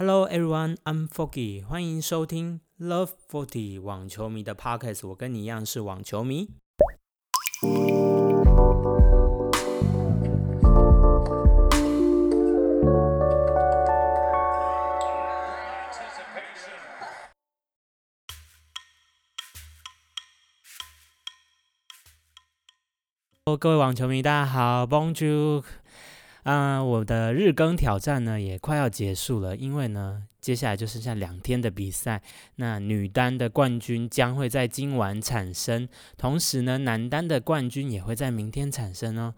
Hello everyone, I'm Foggy，欢迎收听 Love Forty 网球迷的 Podcast。我跟你一样是网球迷。各位网球迷，大家好，Bonjour。啊，我的日更挑战呢也快要结束了，因为呢，接下来就剩下两天的比赛。那女单的冠军将会在今晚产生，同时呢，男单的冠军也会在明天产生哦。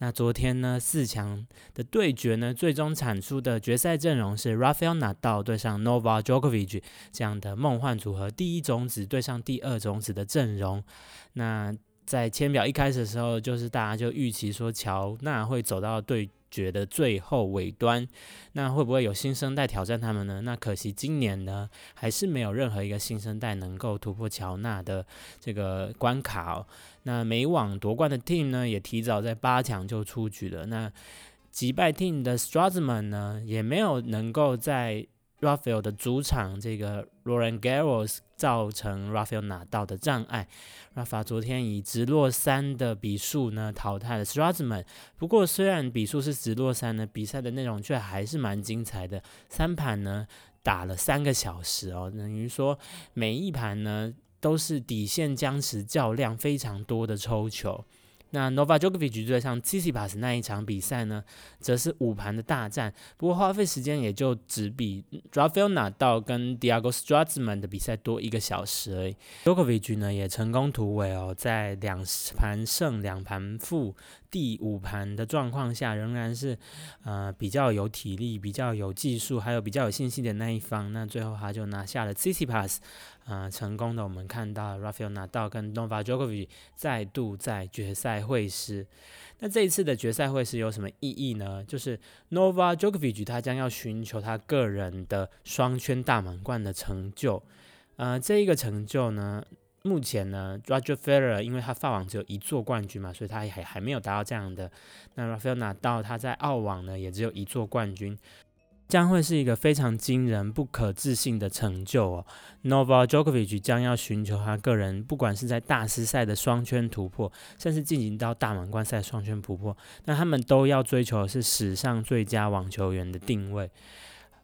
那昨天呢，四强的对决呢，最终产出的决赛阵容是 Rafael Nadal 对上 Novak Djokovic 这样的梦幻组合，第一种子对上第二种子的阵容。那在签表一开始的时候，就是大家就预期说乔纳会走到对。觉得最后尾端，那会不会有新生代挑战他们呢？那可惜今年呢，还是没有任何一个新生代能够突破乔纳的这个关卡哦。那美网夺冠的 team 呢，也提早在八强就出局了。那击败 team 的 Strasman 呢，也没有能够在。Rafael 的主场这个 Roland Garros 造成 Rafael 拿到的障碍，Rafael 昨天以直落三的比数呢淘汰了 Strasman。不过虽然比数是直落三呢，比赛的内容却还是蛮精彩的。三盘呢打了三个小时哦，等于说每一盘呢都是底线僵持较量非常多的抽球。那 Novak Djokovic 对上 t i t i p a s 那一场比赛呢，则是五盘的大战，不过花费时间也就只比 d r a f i l n a 到跟 Diego Strazman 的比赛多一个小时而已。Djokovic 呢也成功突围哦，在两盘胜两盘负第五盘的状况下，仍然是呃比较有体力、比较有技术，还有比较有信心的那一方。那最后他就拿下了 C C Pass，呃，成功的我们看到 Rafael 拿到跟 Nova Djokovic 再度在决赛会师。那这一次的决赛会师有什么意义呢？就是 Nova Djokovic 他将要寻求他个人的双圈大满贯的成就。呃，这一个成就呢？目前呢，Roger Federer 因为他法网只有一座冠军嘛，所以他还还没有达到这样的。那 Rafael 拿到他在澳网呢，也只有一座冠军，将会是一个非常惊人、不可置信的成就哦。Nova Djokovic 将要寻求他个人，不管是在大师赛的双圈突破，甚至进行到大满贯赛双圈突破，那他们都要追求的是史上最佳网球员的定位。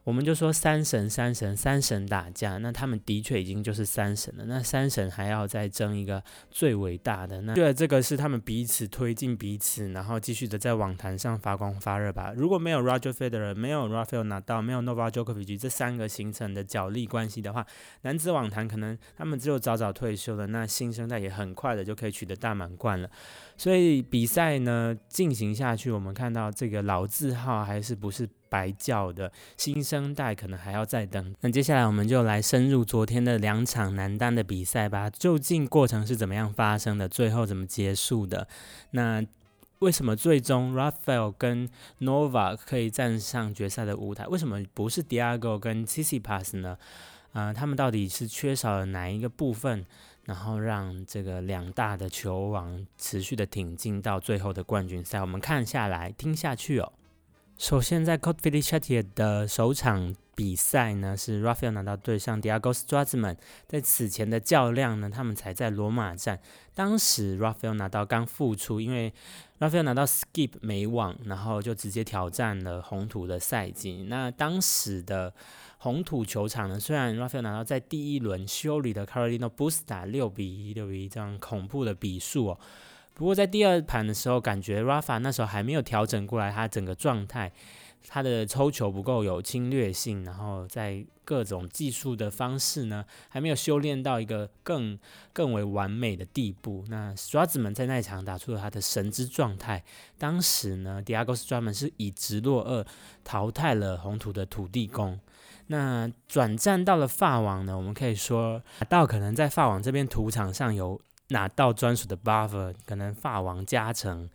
我们就说三神、三神、三神打架，那他们的确已经就是三神了。那三神还要再争一个最伟大的，那对这个是他们彼此推进彼此，然后继续的在网坛上发光发热吧。如果没有 Roger Federer，没有 Rafael Nadal，没有 n o v a j o k o v i c 这三个形成的角力关系的话，男子网坛可能他们只有早早退休了，那新生代也很快的就可以取得大满贯了。所以比赛呢进行下去，我们看到这个老字号还是不是？白叫的新生代可能还要再等。那接下来我们就来深入昨天的两场男单的比赛吧。究竟过程是怎么样发生的？最后怎么结束的？那为什么最终 Rafael 跟 Nova 可以站上决赛的舞台？为什么不是 Diego 跟 Tsisipas 呢？啊，他们到底是缺少了哪一个部分，然后让这个两大的球王持续的挺进到最后的冠军赛？我们看下来听下去哦。首先，在 c o t e f i l i c 的首场比赛呢，是 Rafael 拿到对上 Diego s t r a z m a n 在此前的较量呢，他们才在罗马站。当时 Rafael 拿到刚复出，因为 Rafael 拿到 skip 没网，然后就直接挑战了红土的赛季。那当时的红土球场呢，虽然 Rafael 拿到在第一轮修理的 Carolina Busta 六比一、六比一这样恐怖的比数哦。不过在第二盘的时候，感觉 Rafa 那时候还没有调整过来，他整个状态，他的抽球不够有侵略性，然后在各种技术的方式呢，还没有修炼到一个更更为完美的地步。那 s t r a z m a n 在那一场打出了他的神之状态，当时呢，Diego s t r a z m a n 是以直落二淘汰了红土的土地公。那转战到了法网呢，我们可以说到可能在法网这边土场上有。拿到专属的 buffer，可能法王加成，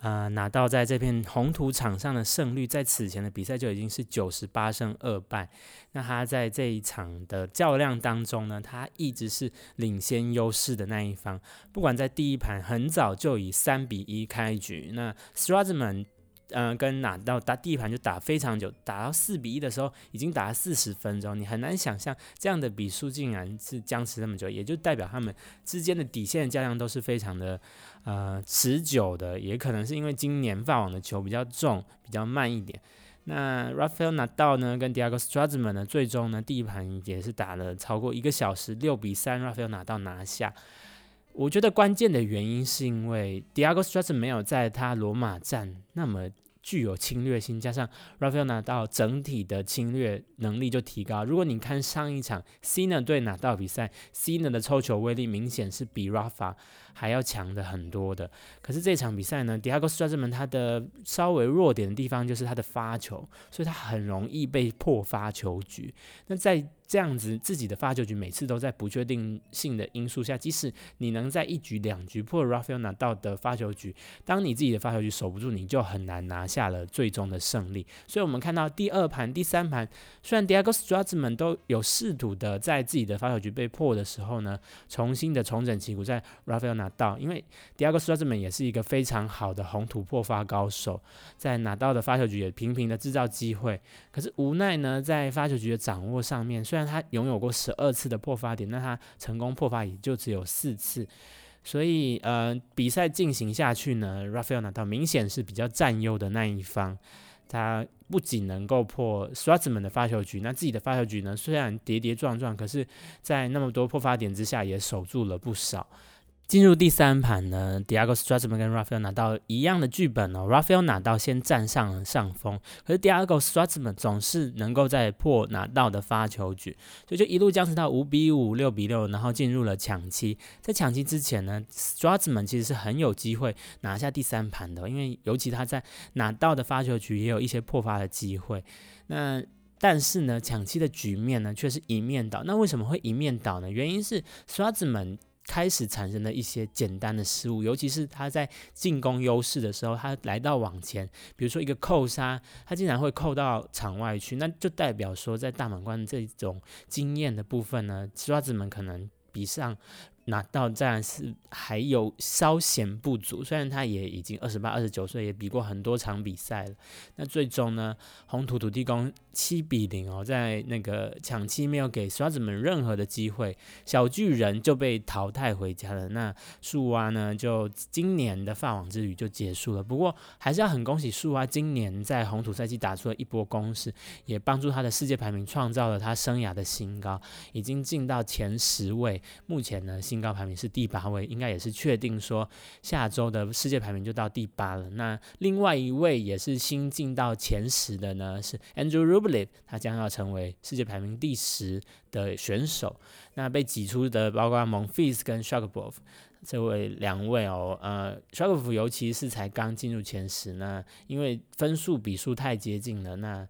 呃，拿到在这片红土场上的胜率，在此前的比赛就已经是九十八胜二败。那他在这一场的较量当中呢，他一直是领先优势的那一方。不管在第一盘很早就以三比一开局，那 Strasman 嗯，跟拿到打第一盘就打非常久，打到四比一的时候，已经打了四十分钟，你很难想象这样的比数竟然是僵持那么久，也就代表他们之间的底线较量都是非常的呃持久的，也可能是因为今年法网的球比较重，比较慢一点。那 Rafael Nadal 呢，跟 Diego s t r a z m a n 呢，最终呢第一盘也是打了超过一个小时，六比三，Rafael Nadal 拿下。我觉得关键的原因是因为 Diego s t r a s 没有在他罗马站那么。具有侵略性，加上 Rafael 拿到整体的侵略能力就提高。如果你看上一场 Cina 对拿到比赛，Cina 的抽球威力明显是比 Rafa 还要强的很多的。可是这场比赛呢，Diego s t r a z m a n 他的稍微弱点的地方就是他的发球，所以他很容易被破发球局。那在这样子自己的发球局每次都在不确定性的因素下，即使你能在一局两局破 Rafael 拿到的发球局，当你自己的发球局守不住，你就很难拿下了最终的胜利。所以，我们看到第二盘、第三盘，虽然 Diego s t r a z m a n 都有试图的在自己的发球局被破的时候呢，重新的重整旗鼓，在 Rafael 拿到，因为 Diego s t r a z m a n 也是一个非常好的红土破发高手，在拿到的发球局也频频的制造机会，可是无奈呢，在发球局的掌握上面，虽然他拥有过十二次的破发点，那他成功破发也就只有四次，所以呃，比赛进行下去呢，Rafael 拿到明显是比较占优的那一方。他不仅能够破 s w a z m a n 的发球局，那自己的发球局呢，虽然跌跌撞撞，可是，在那么多破发点之下，也守住了不少。进入第三盘呢，Diego s t r a z m a n 跟 Rafael 拿到一样的剧本哦。Rafael 拿到先占上了上风，可是 Diego s t r a z m a n 总是能够在破拿到的发球局，所以就一路僵持到五比五、六比六，然后进入了抢七。在抢七之前呢 s t r a z m a n 其实是很有机会拿下第三盘的，因为尤其他在拿到的发球局也有一些破发的机会。那但是呢，抢七的局面呢却是一面倒。那为什么会一面倒呢？原因是 s t r a z m a n 开始产生了一些简单的失误，尤其是他在进攻优势的时候，他来到网前，比如说一个扣杀，他竟然会扣到场外去，那就代表说在大满贯这种经验的部分呢，刷子们可能比上。拿到自然是还有稍显不足，虽然他也已经二十八、二十九岁，也比过很多场比赛了。那最终呢，红土土地公七比零哦，在那个抢七没有给刷子们任何的机会，小巨人就被淘汰回家了。那树蛙呢，就今年的法网之旅就结束了。不过还是要很恭喜树蛙，今年在红土赛季打出了一波攻势，也帮助他的世界排名创造了他生涯的新高，已经进到前十位。目前呢，新新高排名是第八位，应该也是确定说下周的世界排名就到第八了。那另外一位也是新进到前十的呢，是 Andrew Rublev，他将要成为世界排名第十的选手。那被挤出的包括蒙菲斯跟 Shakubov 这位两位哦，呃，Shakubov 尤其是才刚进入前十，那因为分数比数太接近了，那。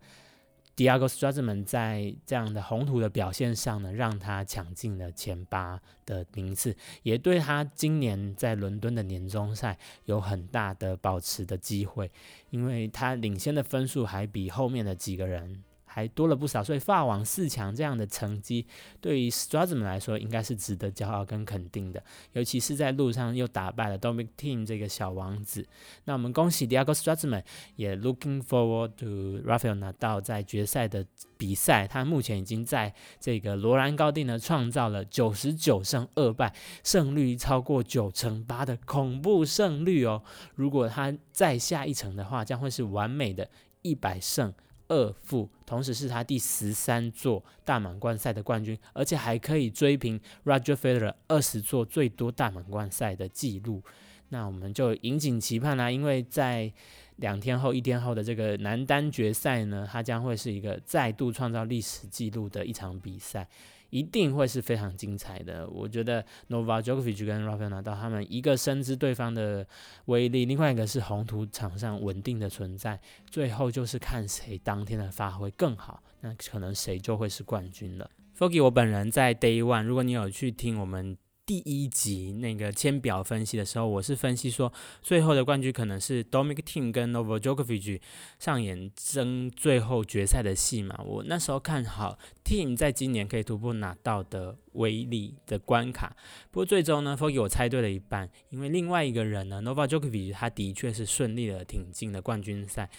Diego s t r a z m a n 在这样的宏图的表现上呢，让他抢进了前八的名次，也对他今年在伦敦的年终赛有很大的保持的机会，因为他领先的分数还比后面的几个人。还多了不少，所以法网四强这样的成绩，对于 Stratman 来说，应该是值得骄傲跟肯定的。尤其是在路上又打败了 Dominic Team 这个小王子。那我们恭喜 Diego Stratman，也 looking forward to Rafael 拿到在决赛的比赛。他目前已经在这个罗兰高地呢，创造了九十九胜二败，胜率超过九成八的恐怖胜率哦。如果他再下一城的话，将会是完美的一百胜。二负，同时是他第十三座大满贯赛的冠军，而且还可以追平 Roger Federer 二十座最多大满贯赛的记录。那我们就引颈期盼啦，因为在两天后、一天后的这个男单决赛呢，它将会是一个再度创造历史记录的一场比赛。一定会是非常精彩的。我觉得 Novak Djokovic 跟 Rafael Nadal 他们一个深知对方的威力，另外一个是红土场上稳定的存在。最后就是看谁当天的发挥更好，那可能谁就会是冠军了。f o g y 我本人在 Day One，如果你有去听我们第一集那个签表分析的时候，我是分析说，最后的冠军可能是 Dominic Thiem 跟 Novak Djokovic 上演争最后决赛的戏嘛。我那时候看好 Thiem 在今年可以突破拿到的威力的关卡。不过最终呢 f o g y 我猜对了一半，因为另外一个人呢，Novak Djokovic 他的确是顺利的挺进了冠军赛。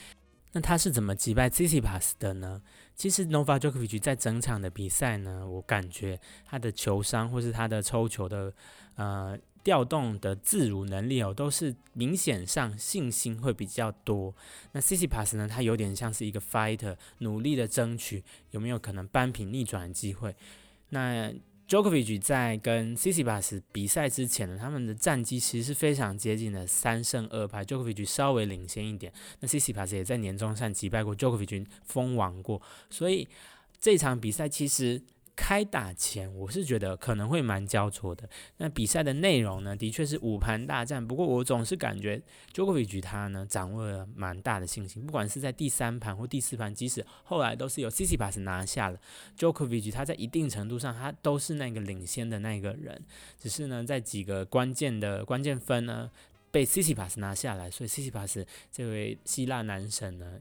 那他是怎么击败 Tsitsipas 的呢？其实 Nova Djokovic 在整场的比赛呢，我感觉他的球商或是他的抽球的呃调动的自如能力哦，都是明显上信心会比较多。那 Tsitsipas 呢，他有点像是一个 fighter，努力的争取有没有可能扳平逆转的机会。那 Jokovic 在跟 c c i p a s 比赛之前呢，他们的战绩其实是非常接近的，三胜二败 Jokovic 稍微领先一点。那 c c i p a s 也在年终赛击败过 Jokovic，封王过，所以这场比赛其实。开打前，我是觉得可能会蛮焦灼的。那比赛的内容呢，的确是五盘大战。不过我总是感觉 Djokovic 他呢掌握了蛮大的信心，不管是在第三盘或第四盘，即使后来都是由 c c p a s 拿下了，Djokovic 他在一定程度上他都是那个领先的那个人。只是呢，在几个关键的关键分呢，被 c c p a s 拿下来，所以 c c p a s 这位希腊男神呢。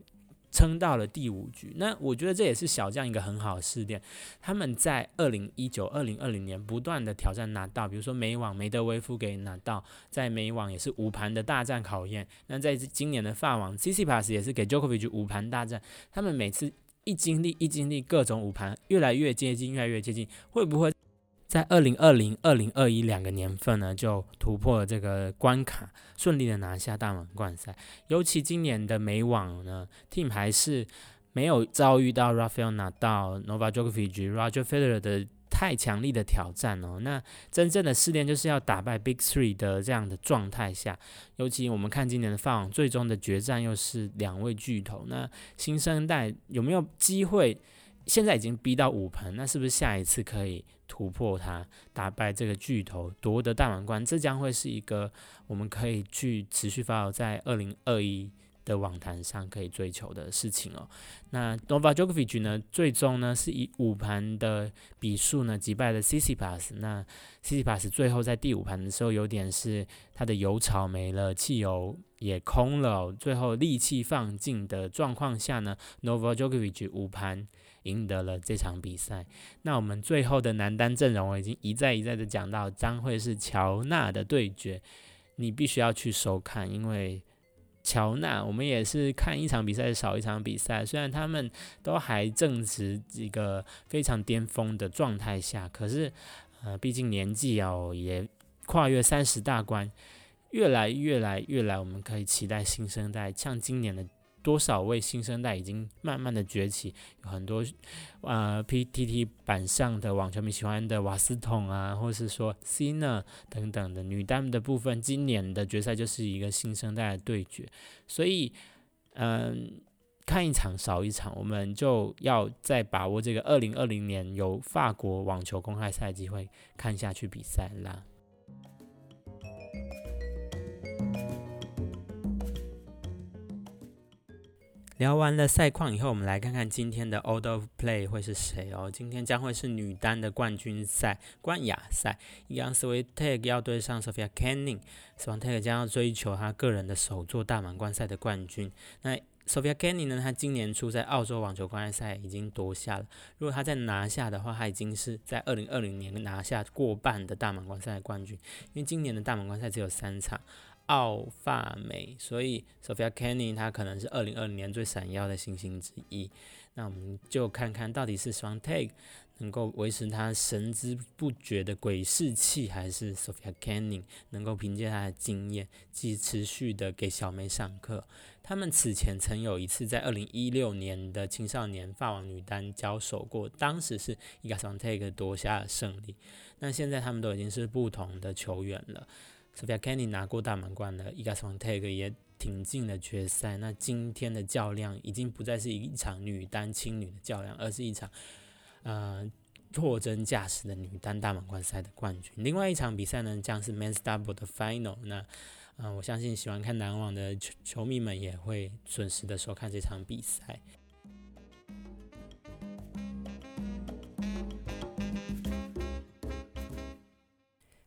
撑到了第五局，那我觉得这也是小将一个很好的试炼。他们在二零一九、二零二零年不断的挑战拿到，比如说美网梅德维夫给拿到，在美网也是五盘的大战考验。那在今年的法网 c c p a s 也是给 Jokovic 五盘大战。他们每次一经历一经历各种五盘，越来越接近，越来越接近，会不会？在二零二零、二零二一两个年份呢，就突破了这个关卡，顺利的拿下大满贯赛。尤其今年的美网呢，Team 还是没有遭遇到 Rafael 拿到、Novak Djokovic、Roger Federer 的太强力的挑战哦。那真正的试炼就是要打败 Big Three 的这样的状态下，尤其我们看今年的法网，最终的决战又是两位巨头，那新生代有没有机会？现在已经逼到五盘，那是不是下一次可以？突破它，打败这个巨头，夺得大满贯，这将会是一个我们可以去持续发展在二零二一的网坛上可以追求的事情哦。那 n o v a j o k o v i c 呢，最终呢是以五盘的比数呢击败了 c c p a s 那 c c p a s 最后在第五盘的时候，有点是他的油槽没了，汽油也空了，最后力气放尽的状况下呢 n o v a j o k o v i c 五盘。赢得了这场比赛。那我们最后的男单阵容，我已经一再一再的讲到，将会是乔纳的对决，你必须要去收看，因为乔纳，我们也是看一场比赛少一场比赛。虽然他们都还正值一个非常巅峰的状态下，可是，呃，毕竟年纪哦也跨越三十大关，越来越来越来，我们可以期待新生代，像今年的。多少位新生代已经慢慢的崛起，有很多呃 PTT 版上的网球迷喜欢的瓦斯桶啊，或是说 c n a 等等的女单的部分，今年的决赛就是一个新生代的对决，所以嗯，看一场少一场，我们就要再把握这个二零二零年有法国网球公开赛机会看下去比赛啦。聊完了赛况以后，我们来看看今天的 Old of Play 会是谁哦。今天将会是女单的冠军赛冠亚赛，一样 s w e t e g 要对上 Sophia Kenin。s w e t e g 将要追求他个人的首座大满贯赛的冠军。那 Sophia Kenin 呢？她今年初在澳洲网球公开赛已经夺下了。如果她再拿下的话，她已经是在2020年拿下过半的大满贯赛的冠军。因为今年的大满贯赛只有三场。奥发美，所以 Sophia Kenny 她可能是二零二零年最闪耀的星星之一。那我们就看看到底是 Swan Take 能够维持她神之不绝的鬼士气，还是 Sophia Kenny 能够凭借她的经验，继持续的给小梅上课。他们此前曾有一次在二零一六年的青少年法网女单交手过，当时是一个 Swan Take 夺下了胜利。那现在他们都已经是不同的球员了。Sophia Kenny 拿过大满贯的 i g a s o n t a g 也挺进了决赛。那今天的较量已经不再是一场女单轻女的较量，而是一场呃货真价实的女单大满贯赛的冠军。另外一场比赛呢，将是 Men's Double 的 Final。那嗯，我相信喜欢看男网的球球迷们也会准时的收看这场比赛。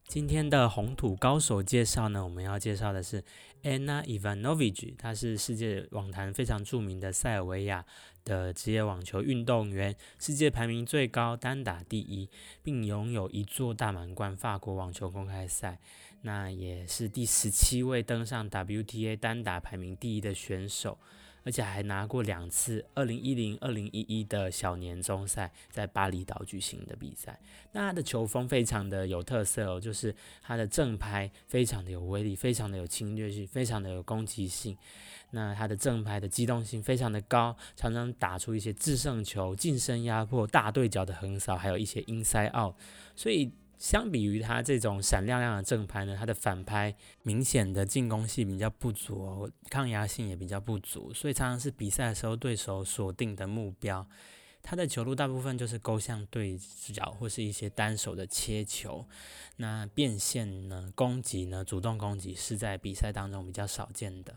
今天的红土高手介绍呢，我们要介绍的是 Anna Ivanovic，她是世界网坛非常著名的塞尔维亚的职业网球运动员，世界排名最高，单打第一，并拥有一座大满贯法国网球公开赛。那也是第十七位登上 WTA 单打排名第一的选手。而且还拿过两次二零一零、二零一一的小年终赛，在巴厘岛举行的比赛。那他的球风非常的有特色哦，就是他的正拍非常的有威力，非常的有侵略性，非常的有攻击性。那他的正拍的机动性非常的高，常常打出一些制胜球、近身压迫、大对角的横扫，还有一些 inside out。所以。相比于他这种闪亮亮的正拍呢，他的反拍明显的进攻性比较不足，哦抗压性也比较不足，所以常常是比赛的时候对手锁定的目标。他的球路大部分就是勾向对角或是一些单手的切球，那变线呢、攻击呢、主动攻击是在比赛当中比较少见的。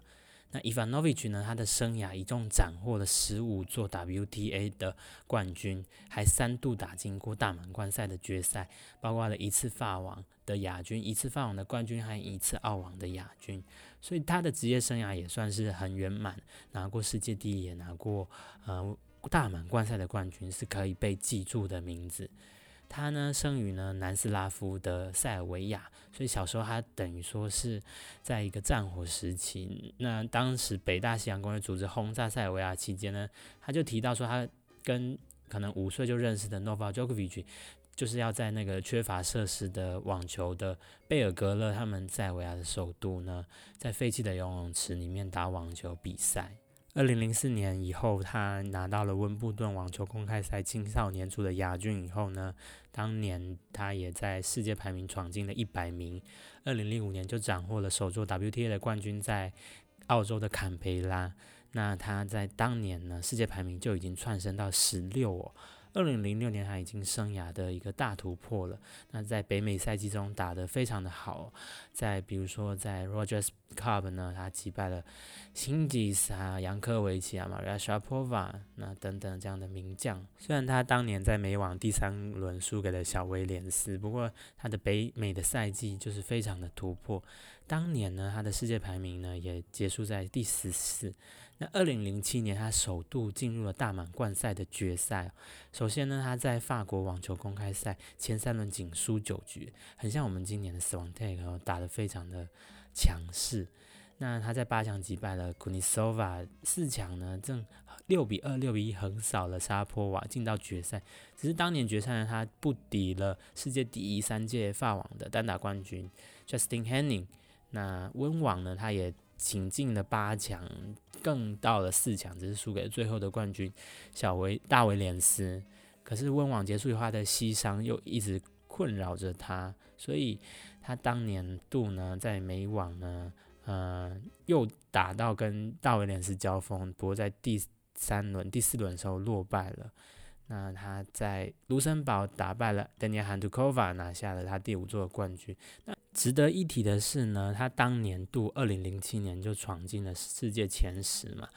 那伊凡诺维奇呢？他的生涯一共斩获了十五座 WTA 的冠军，还三度打进过大满贯赛的决赛，包括了一次法网的亚军、一次法网的冠军，还有一次澳网的亚军。所以他的职业生涯也算是很圆满，拿过世界第一，也拿过呃大满贯赛的冠军，是可以被记住的名字。他呢，生于呢南斯拉夫的塞尔维亚，所以小时候他等于说是在一个战火时期。那当时北大西洋公约组织轰炸塞尔维亚期间呢，他就提到说，他跟可能五岁就认识的 n o v a Djokovic，就是要在那个缺乏设施的网球的贝尔格勒，他们塞尔维亚的首都呢，在废弃的游泳池里面打网球比赛。二零零四年以后，他拿到了温布顿网球公开赛青少年组的亚军以后呢，当年他也在世界排名闯进了一百名。二零零五年就斩获了首座 WTA 的冠军，在澳洲的坎培拉。那他在当年呢，世界排名就已经窜升到十六哦。二零零六年，他已经生涯的一个大突破了。那在北美赛季中打得非常的好，在比如说在 Rogers Cup 呢，他击败了辛吉斯啊、杨科维奇啊、玛利亚沙波娃那等等这样的名将。虽然他当年在美网第三轮输给了小威廉斯，不过他的北美的赛季就是非常的突破。当年呢，他的世界排名呢也结束在第十四。那二零零七年，他首度进入了大满贯赛的决赛。首先呢，他在法国网球公开赛前三轮仅输九局，很像我们今年的 Swiatek 打得非常的强势。那他在八强击败了 k u n i s o v a 四强呢正六比二、六比一横扫了沙坡瓦，进到决赛。只是当年决赛呢，他不敌了世界第一三届法网的单打冠军 Justin Henning。那温网呢，他也。挺进了八强，更到了四强，只是输给最后的冠军小维大维廉斯。可是温网结束以后，他的膝伤又一直困扰着他，所以他当年度呢，在美网呢，呃，又打到跟大维廉斯交锋，不过在第三轮、第四轮的时候落败了。那他在卢森堡打败了丹尼尔·汉图科娃，拿下了他第五座冠军。那值得一提的是呢，他当年度二零零七年就闯进了世界前十嘛。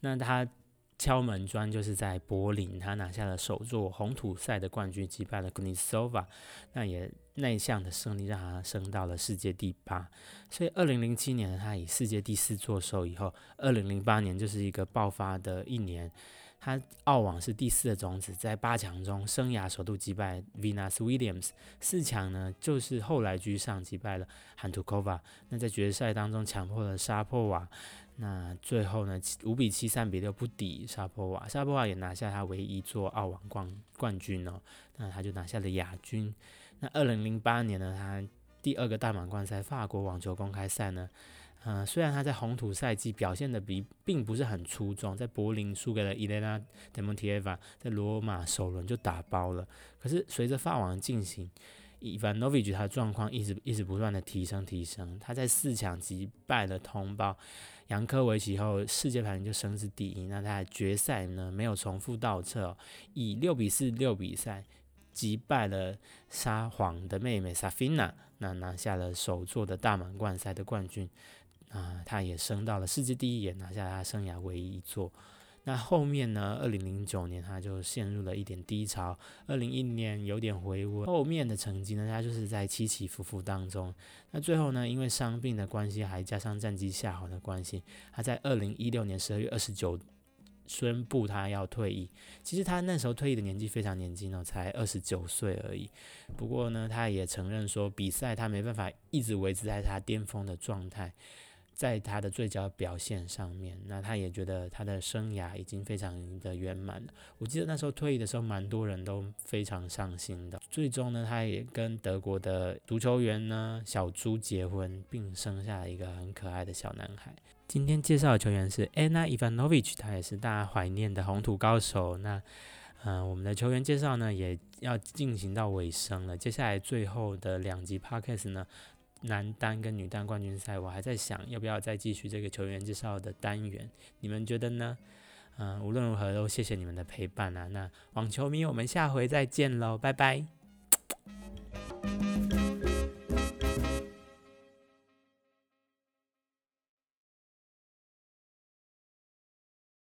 那他敲门砖就是在柏林，他拿下了首座红土赛的冠军，击败了 g n i s o v a 那也那项的胜利让他升到了世界第八。所以二零零七年他以世界第四座手以后，二零零八年就是一个爆发的一年。他澳网是第四的种子，在八强中生涯首度击败 Venus Williams，四强呢就是后来居上击败了 Hantukova，那在决赛当中强迫了沙破瓦，那最后呢五比七三比六不敌沙破瓦，沙破瓦也拿下他唯一座澳网冠冠军哦，那他就拿下了亚军。那二零零八年呢，他第二个大满贯赛法国网球公开赛呢。嗯，虽然他在红土赛季表现的比并不是很出众，在柏林输给了伊莲娜·德蒙提耶娃，在罗马首轮就打包了。可是随着法网进行，伊凡诺维奇他的状况一直一直不断的提升提升。他在四强击败了同胞杨科维奇后，世界排名就升至第一。那他的决赛呢没有重复倒撤，以六比四、六比三击败了沙皇的妹妹萨菲娜，那拿下了首座的大满贯赛的冠军。啊，他也升到了世界第一，也拿下他生涯唯一一座。那后面呢？二零零九年他就陷入了一点低潮，二零一零年有点回温，后面的成绩呢，他就是在起起伏伏当中。那最后呢，因为伤病的关系，还加上战绩下滑的关系，他在二零一六年十二月二十九宣布他要退役。其实他那时候退役的年纪非常年轻哦，才二十九岁而已。不过呢，他也承认说，比赛他没办法一直维持在他巅峰的状态。在他的最佳表现上面，那他也觉得他的生涯已经非常的圆满了。我记得那时候退役的时候，蛮多人都非常伤心的。最终呢，他也跟德国的足球员呢小猪结婚，并生下了一个很可爱的小男孩。今天介绍的球员是 Anna Ivanovic，他也是大家怀念的红土高手。那嗯，我们的球员介绍呢也要进行到尾声了。接下来最后的两集 Podcast 呢。男单跟女单冠军赛我还在想要不要再继续这个球员介绍的单元你们觉得呢？嗯无论如何都谢谢你们的陪伴啊那网球迷我们下回再见喽拜拜。